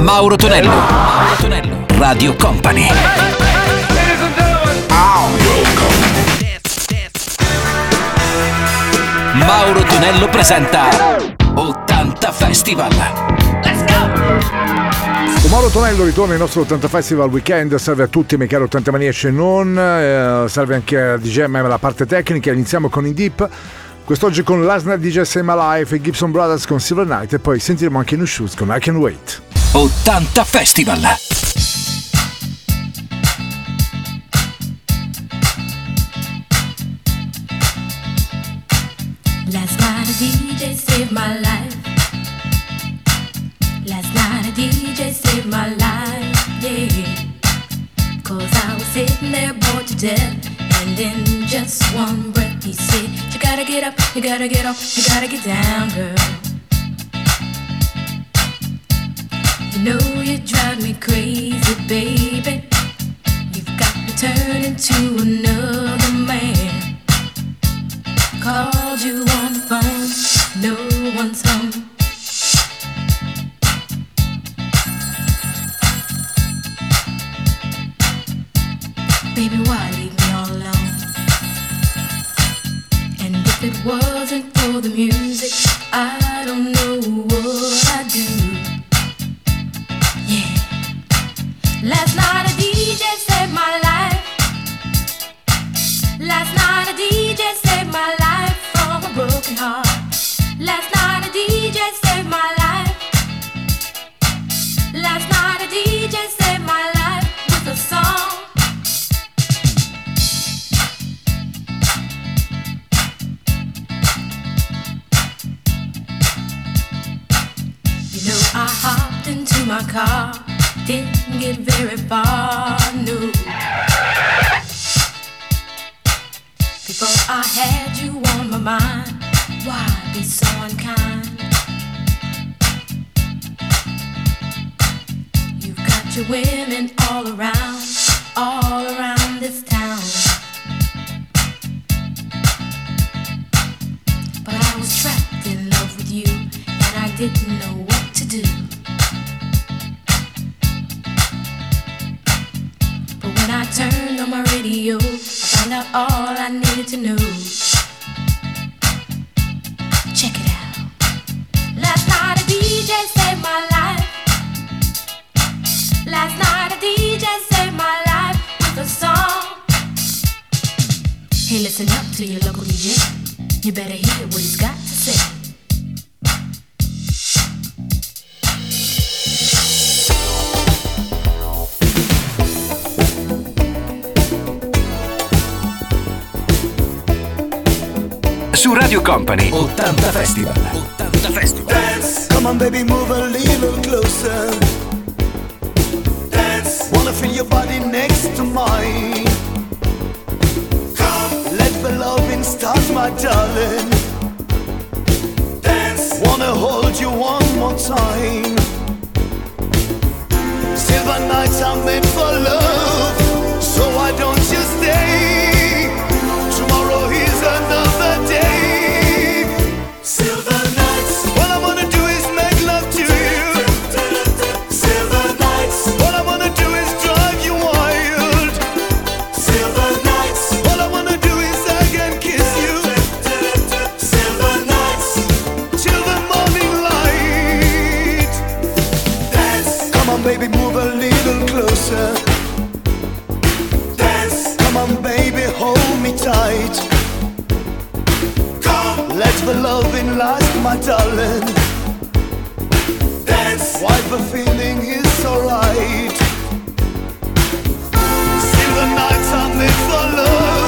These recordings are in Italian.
Mauro Tonello. Mauro Tonello. Radio Company. Mauro Tonello presenta 80 Festival. Let's go! Mauro Tonello ritorna il nostro 80 Festival Weekend, salve a tutti miei cari 80 maniaci e non, eh, salve anche a DJM la parte tecnica, iniziamo con In Deep. Quest'oggi con Night DJ Say My Life e Gibson Brothers con Silver Night e poi sentiremo anche New Shoes con I Can Wait. 80 Festival! Last night a DJ saved my life. Last night a DJ saved my life, yeah. Cause I was sitting there bored to death. And in just one breath he said, You gotta get up, you gotta get off, you gotta get down, girl. Know you drive me crazy, baby. You've got me turning to another man. Called you on the phone, no one's home. Baby, why leave me all alone? And if it wasn't for the music, I don't know what I'd do. Hey, listen up to your local DJ. You better hear what he's got to say. su Radio Company. 80 Festival. 80 Festival. Dance. Come on baby move a little closer. Dance. Wanna feel your body next to mine loving start my darling. Dance. Wanna hold you one more time. Silver nights are made for love So why don't you stay tight. Come, let the loving last, my darling. Dance, why the feeling is alright. See the nights I live for love.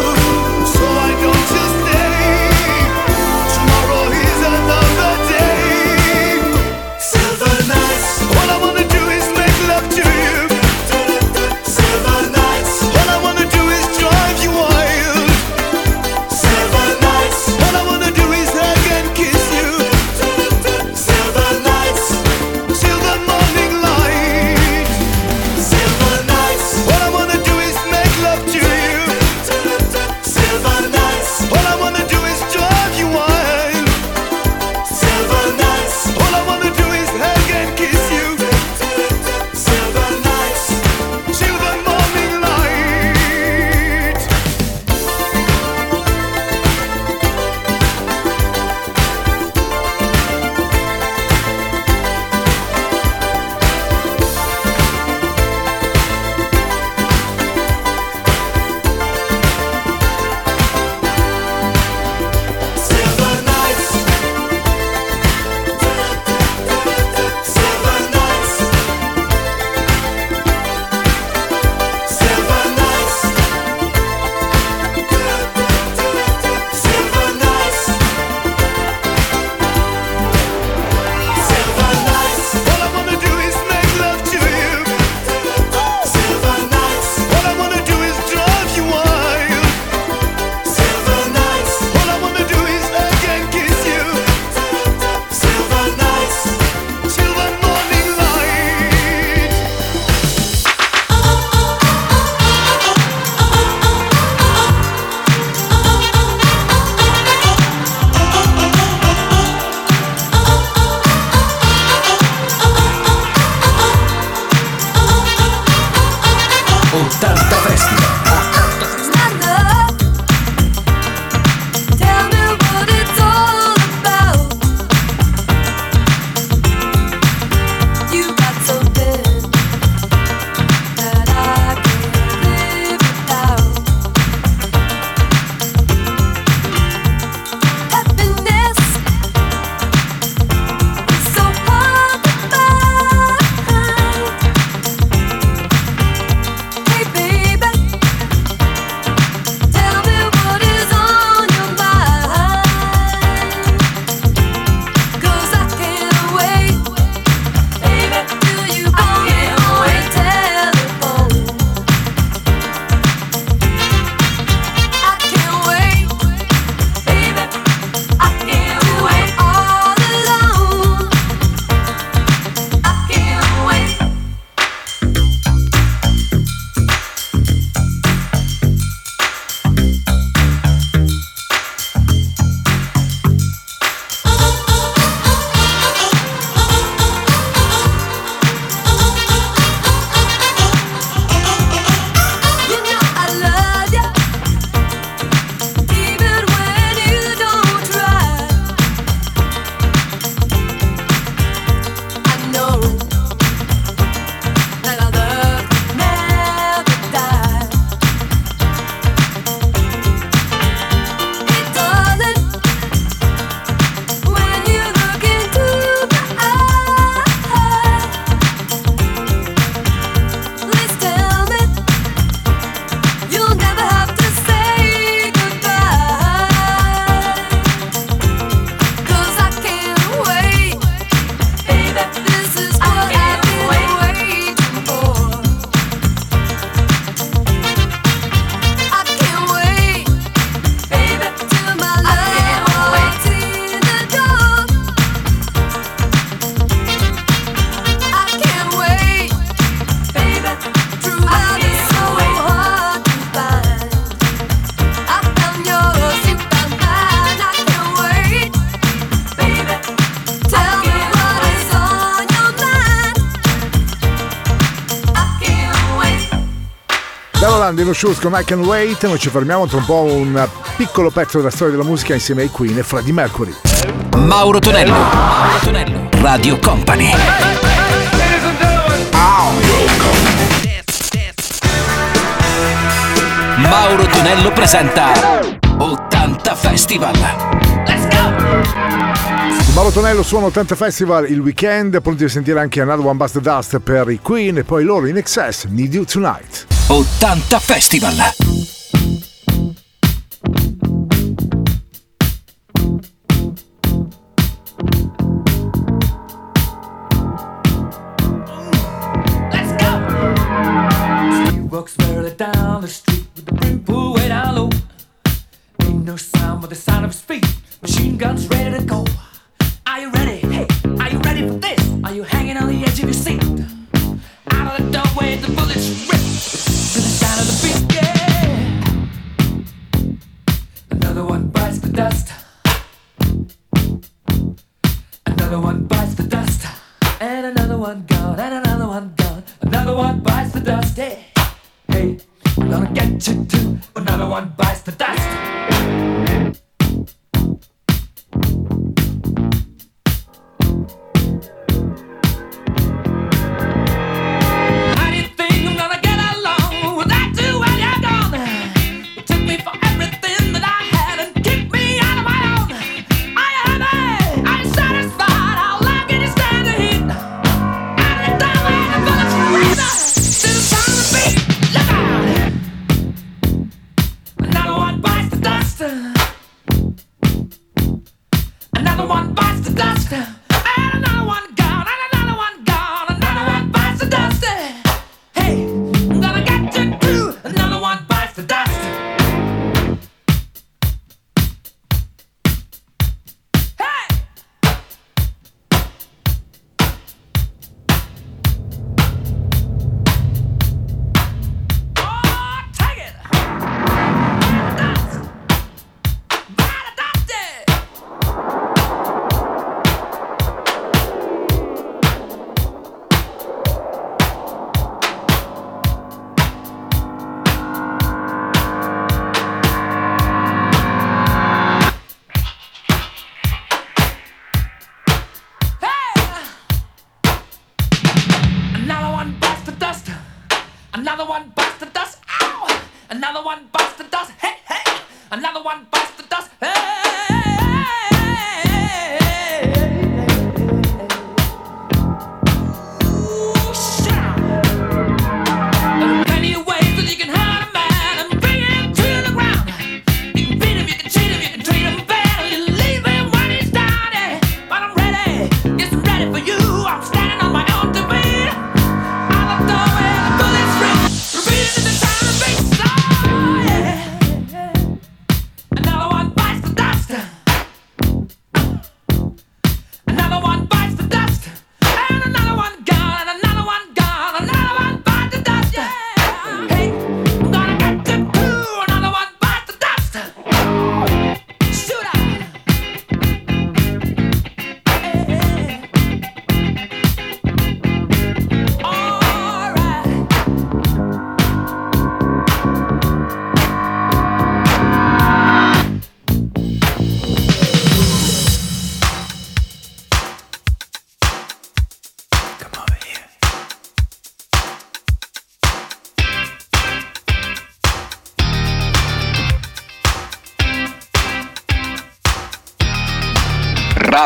Fernando Schultz con I Can Wait. Noi ci fermiamo tra un po' un piccolo pezzo della storia della musica insieme ai Queen e Freddie Mercury. Mauro Tonello, Mauro Tonello, Radio Company. Mauro Tonello presenta 80 Festival. Let's go! Mauro Tonello suona 80 Festival il weekend, pronti a sentire anche Another One Bust the Dust per i Queen e poi loro in excess, Need You Tonight. 80 Festival.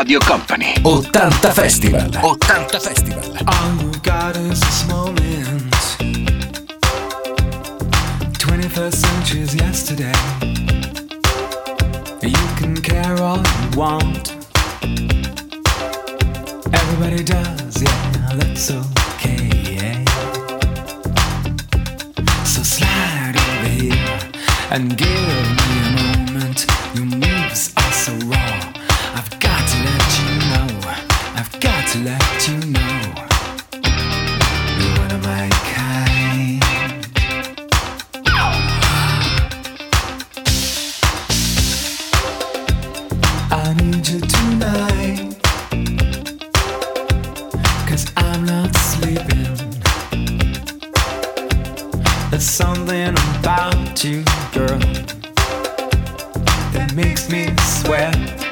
Radio Company. 80 Festival. 80 Festival. All we've got is this moment 21st century is yesterday. You can care all you want. Everybody does, yeah, that's okay, yeah. So slide over here and give me swear.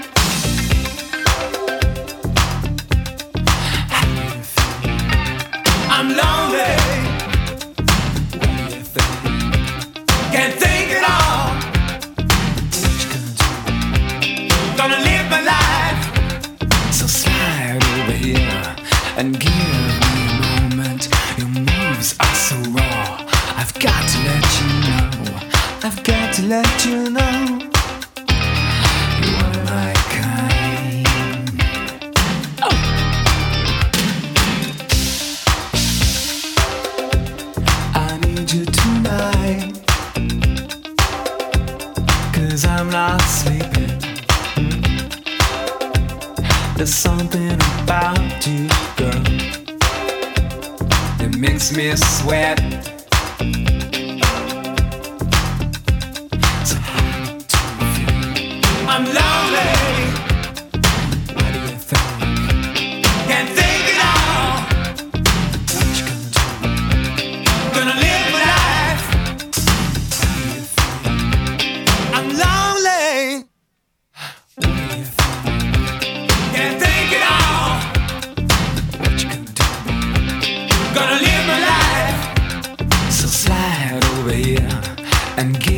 and give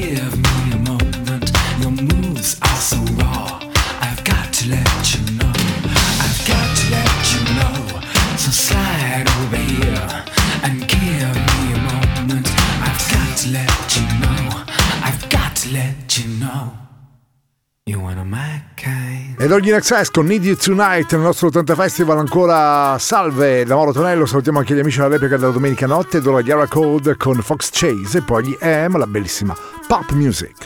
Ed oggi in access con Need You Tonight nel nostro 80 Festival ancora salve da Mauro Tonello, salutiamo anche gli amici della replica della domenica notte, ed la Yara Code con Fox Chase e poi gli AM, la bellissima Pop Music.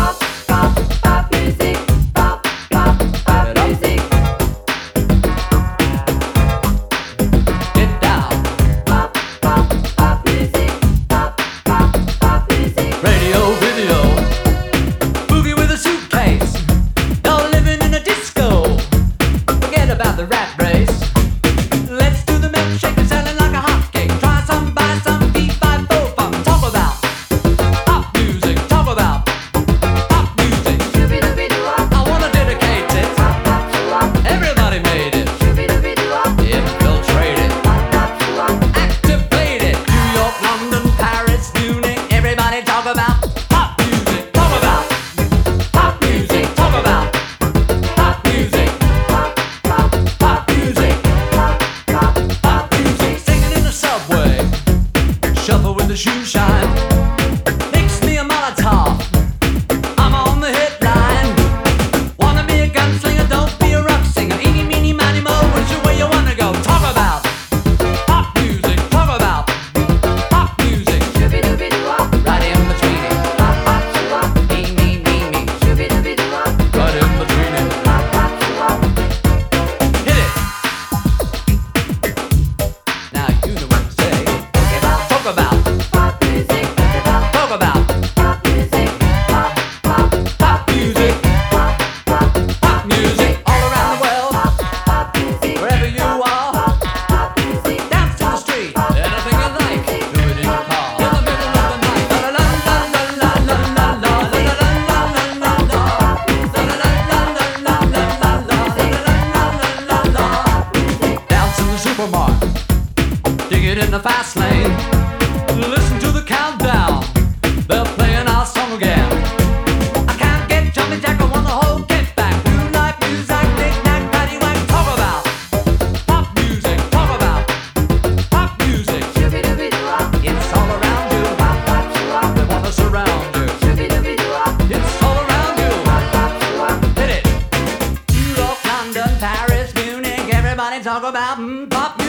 talk about mm, pop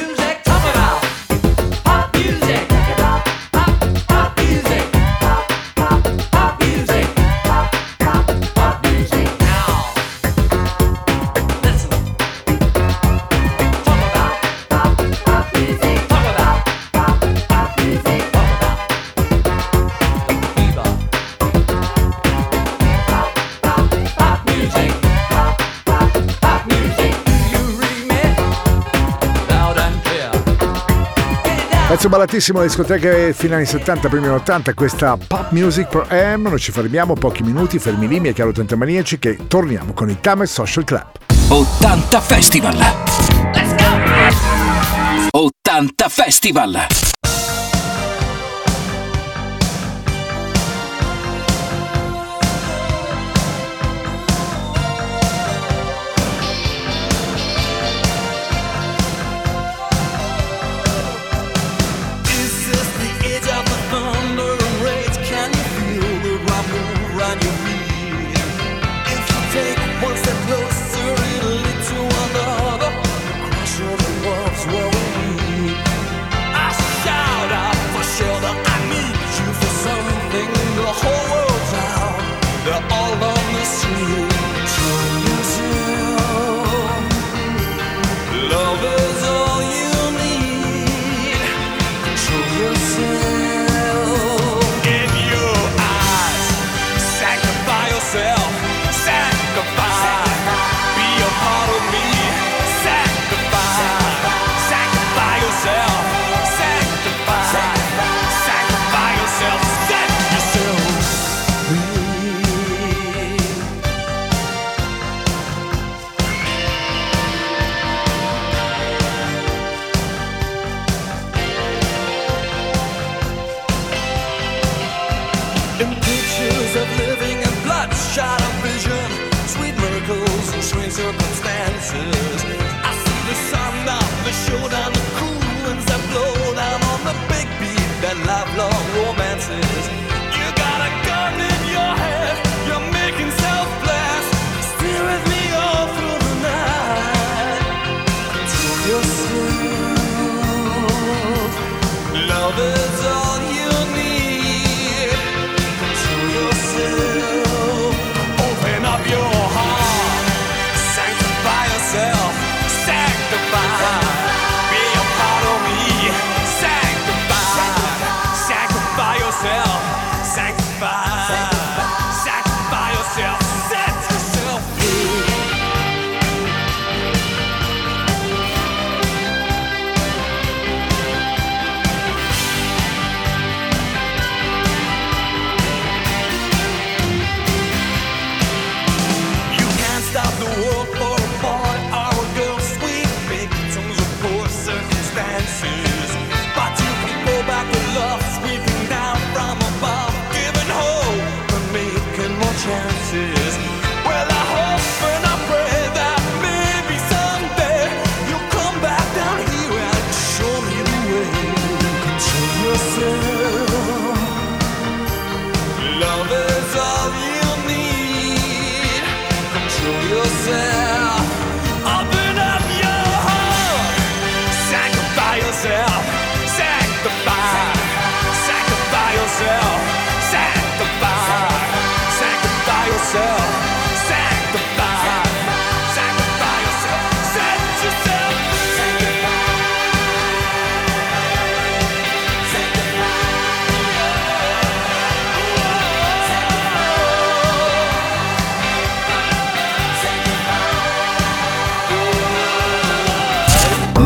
ballatissimo alle discoteche fino anni 70, primi anni 80, questa Pop Music Pro M, Non ci fermiamo pochi minuti, fermi lì, miei caro 80 maniaci, che torniamo con il Tamer Social Club. 80 Festival! Let's go! 80 Festival!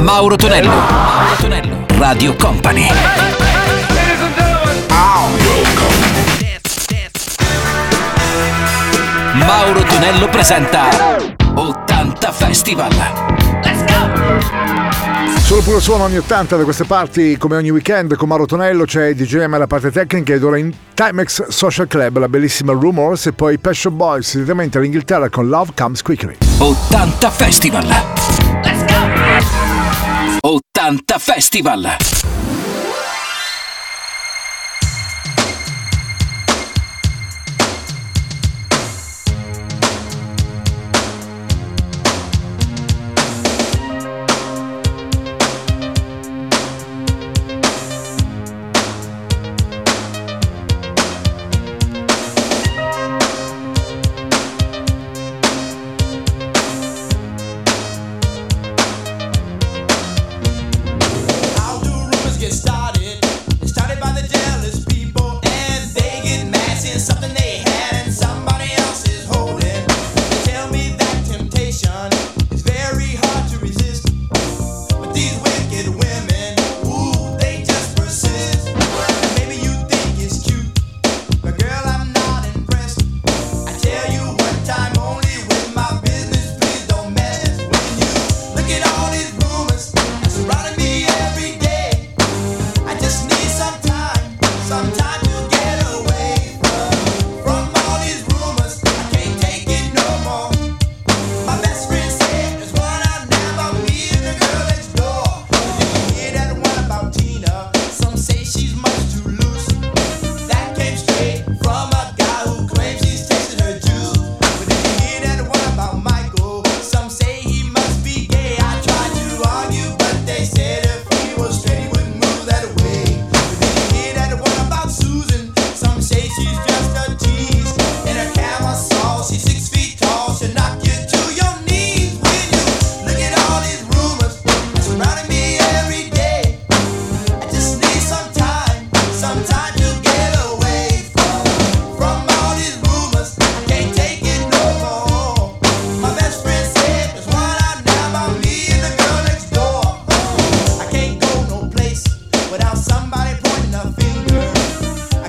Mauro Tonello. Mauro Tonello. Radio Company. Mauro Tonello presenta 80 Festival. Solo puro suono anni 80 da queste parti, come ogni weekend con Mauro Tonello c'è DJM alla parte tecnica ed ora in Timex Social Club la bellissima Rumors e poi Passion Boys direttamente all'Inghilterra con Love Comes Quickly. 80 Festival. 80 Festival.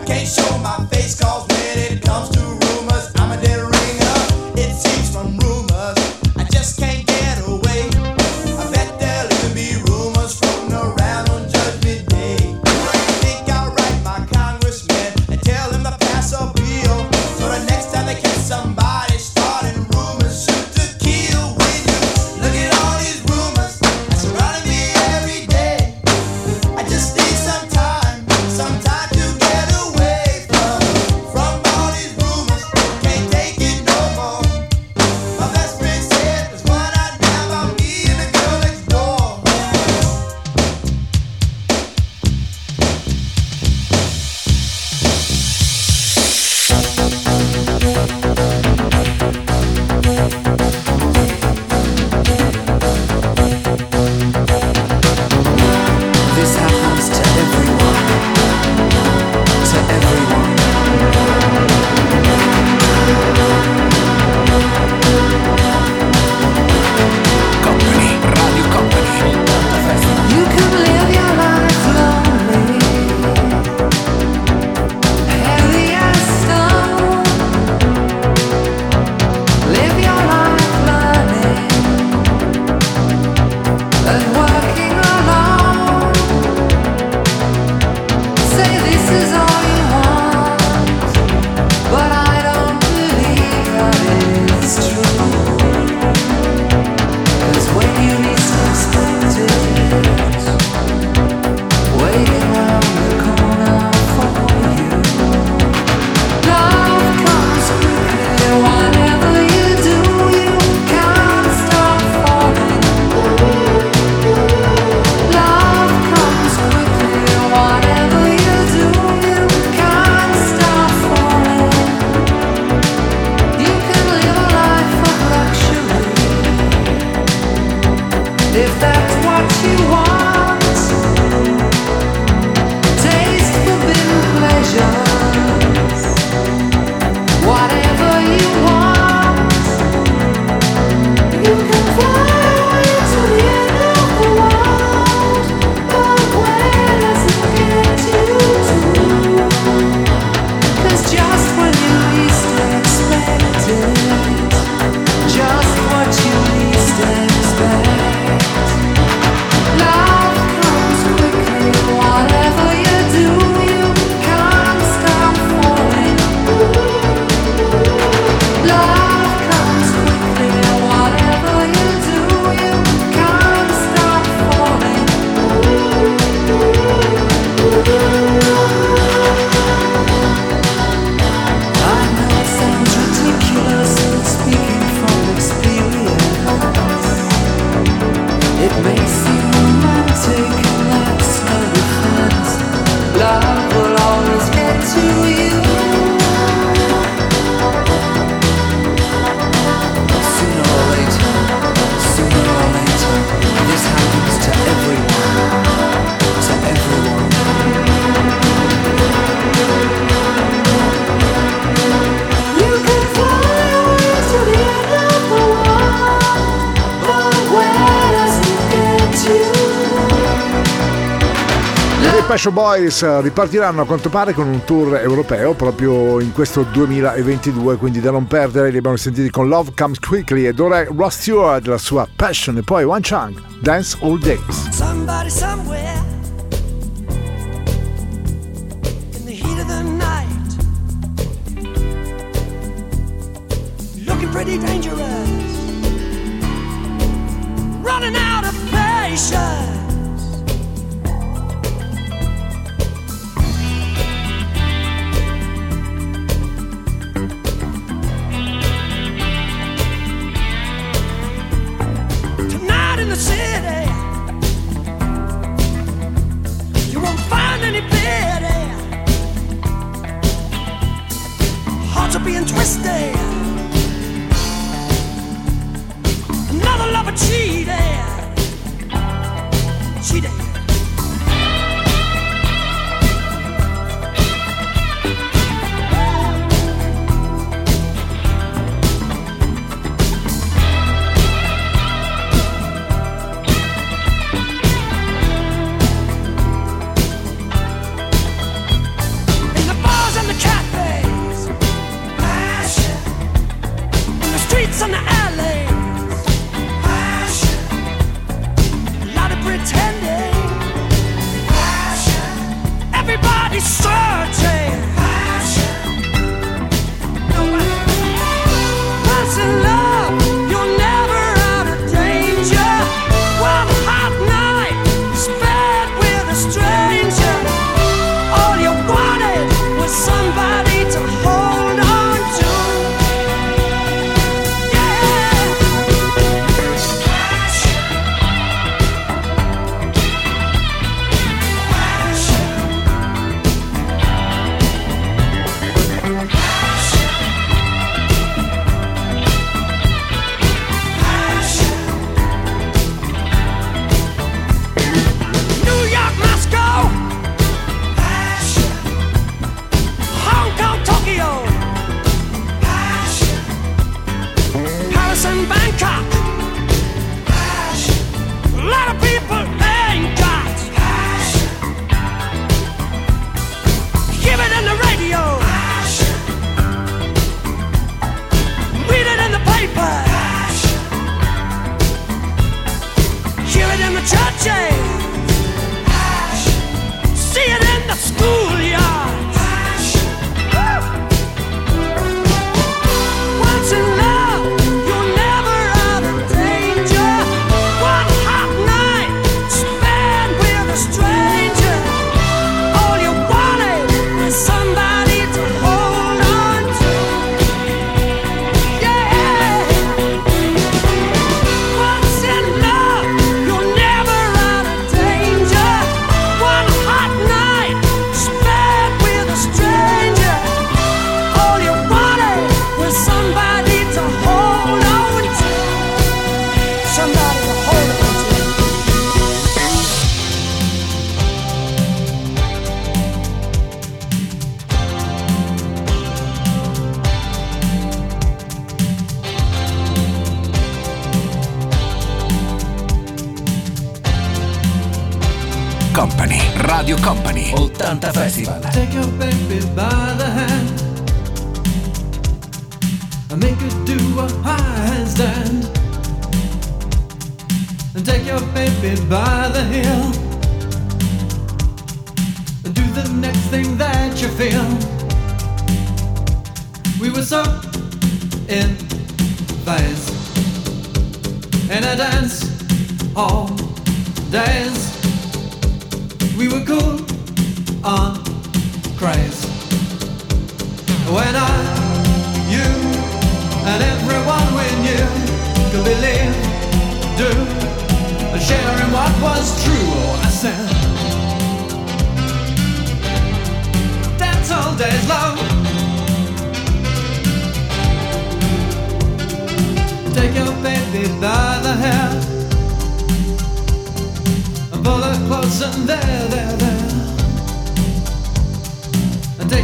can't show my Special Boys eh, ripartiranno a quanto pare con un tour europeo proprio in questo 2022, quindi da non perdere li abbiamo sentiti con Love Comes Quickly ed ora è Ross Stewart, la sua Passion e poi One Chunk, Dance All Days. Somebody somewhere in the heat of the night looking pretty dangerous running out of patience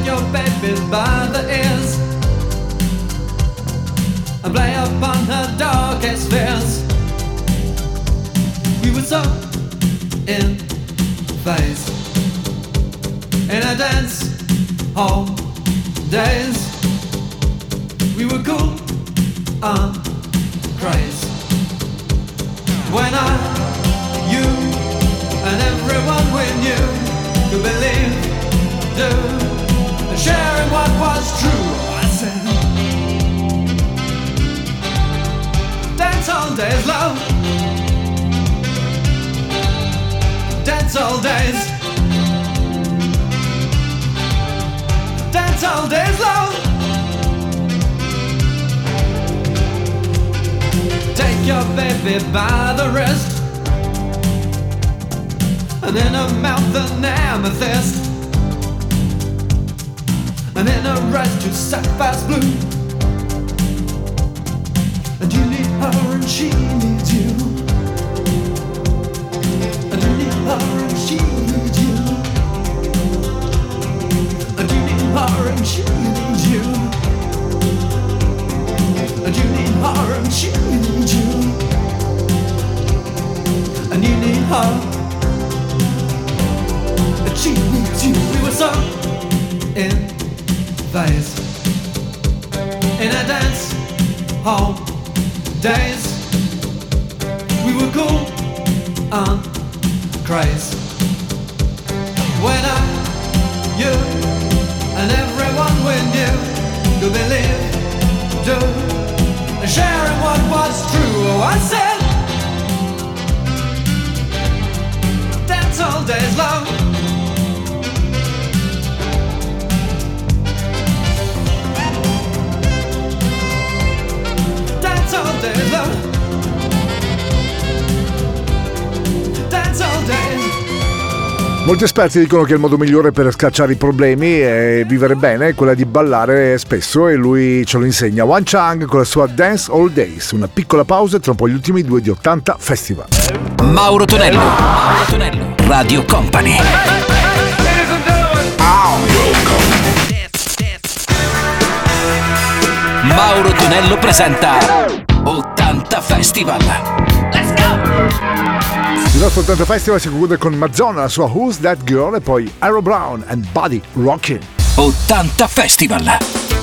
your baby by the ears and play upon her darkest fears. We were so in phase in a dance hall days. We were cool and crazy when I, you, and everyone we knew could believe, do sharing what was true. I said, dance all days, love. Dance all days. Dance all days, love. Take your baby by the wrist And in her mouth an amethyst And in her eyes two sapphires blue. And you need her and she needs you. And you need her and she needs you. And you need her and she hall days We were cool and crazy When I, you and everyone we knew Could believe, do and sharing what was true. Oh, I said, dance all days long. Dance all days long. Dance all days. Molti esperti dicono che il modo migliore per scacciare i problemi e vivere bene è quella di ballare spesso e lui ce lo insegna. Wan Chang con la sua Dance All Days. Una piccola pausa e tra un po' gli ultimi due di 80 Festival. Mauro Tonello. Mauro Tonello. Radio Company. Mauro Tonello presenta 80 Festival. Let's go! Il nostro 80 Festival si conclude con Mazzona, la sua Who's That Girl e poi Arrow Brown and Buddy Rockin'. 80 Festival.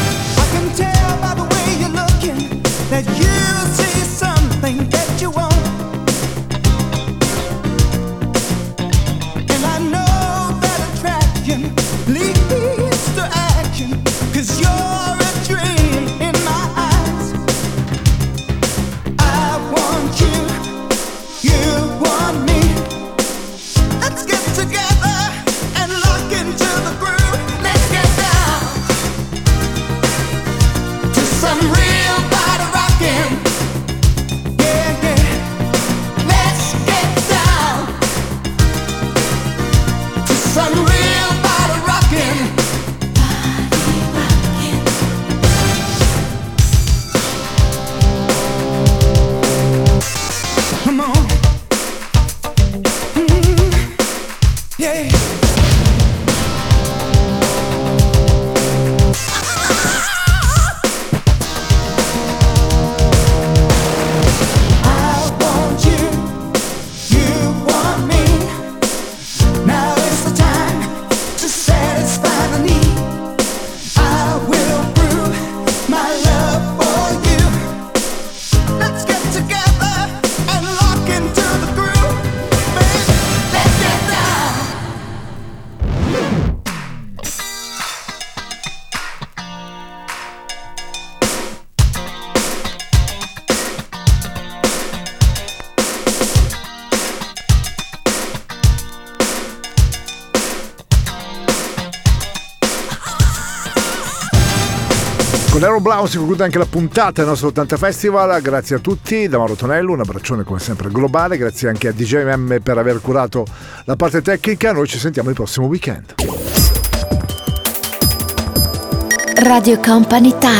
Nero Blau si conclude anche la puntata del nostro 80 Festival. Grazie a tutti, da Mauro Tonello, un abbraccione come sempre globale. Grazie anche a DJM per aver curato la parte tecnica. Noi ci sentiamo il prossimo weekend. Radio Company Time.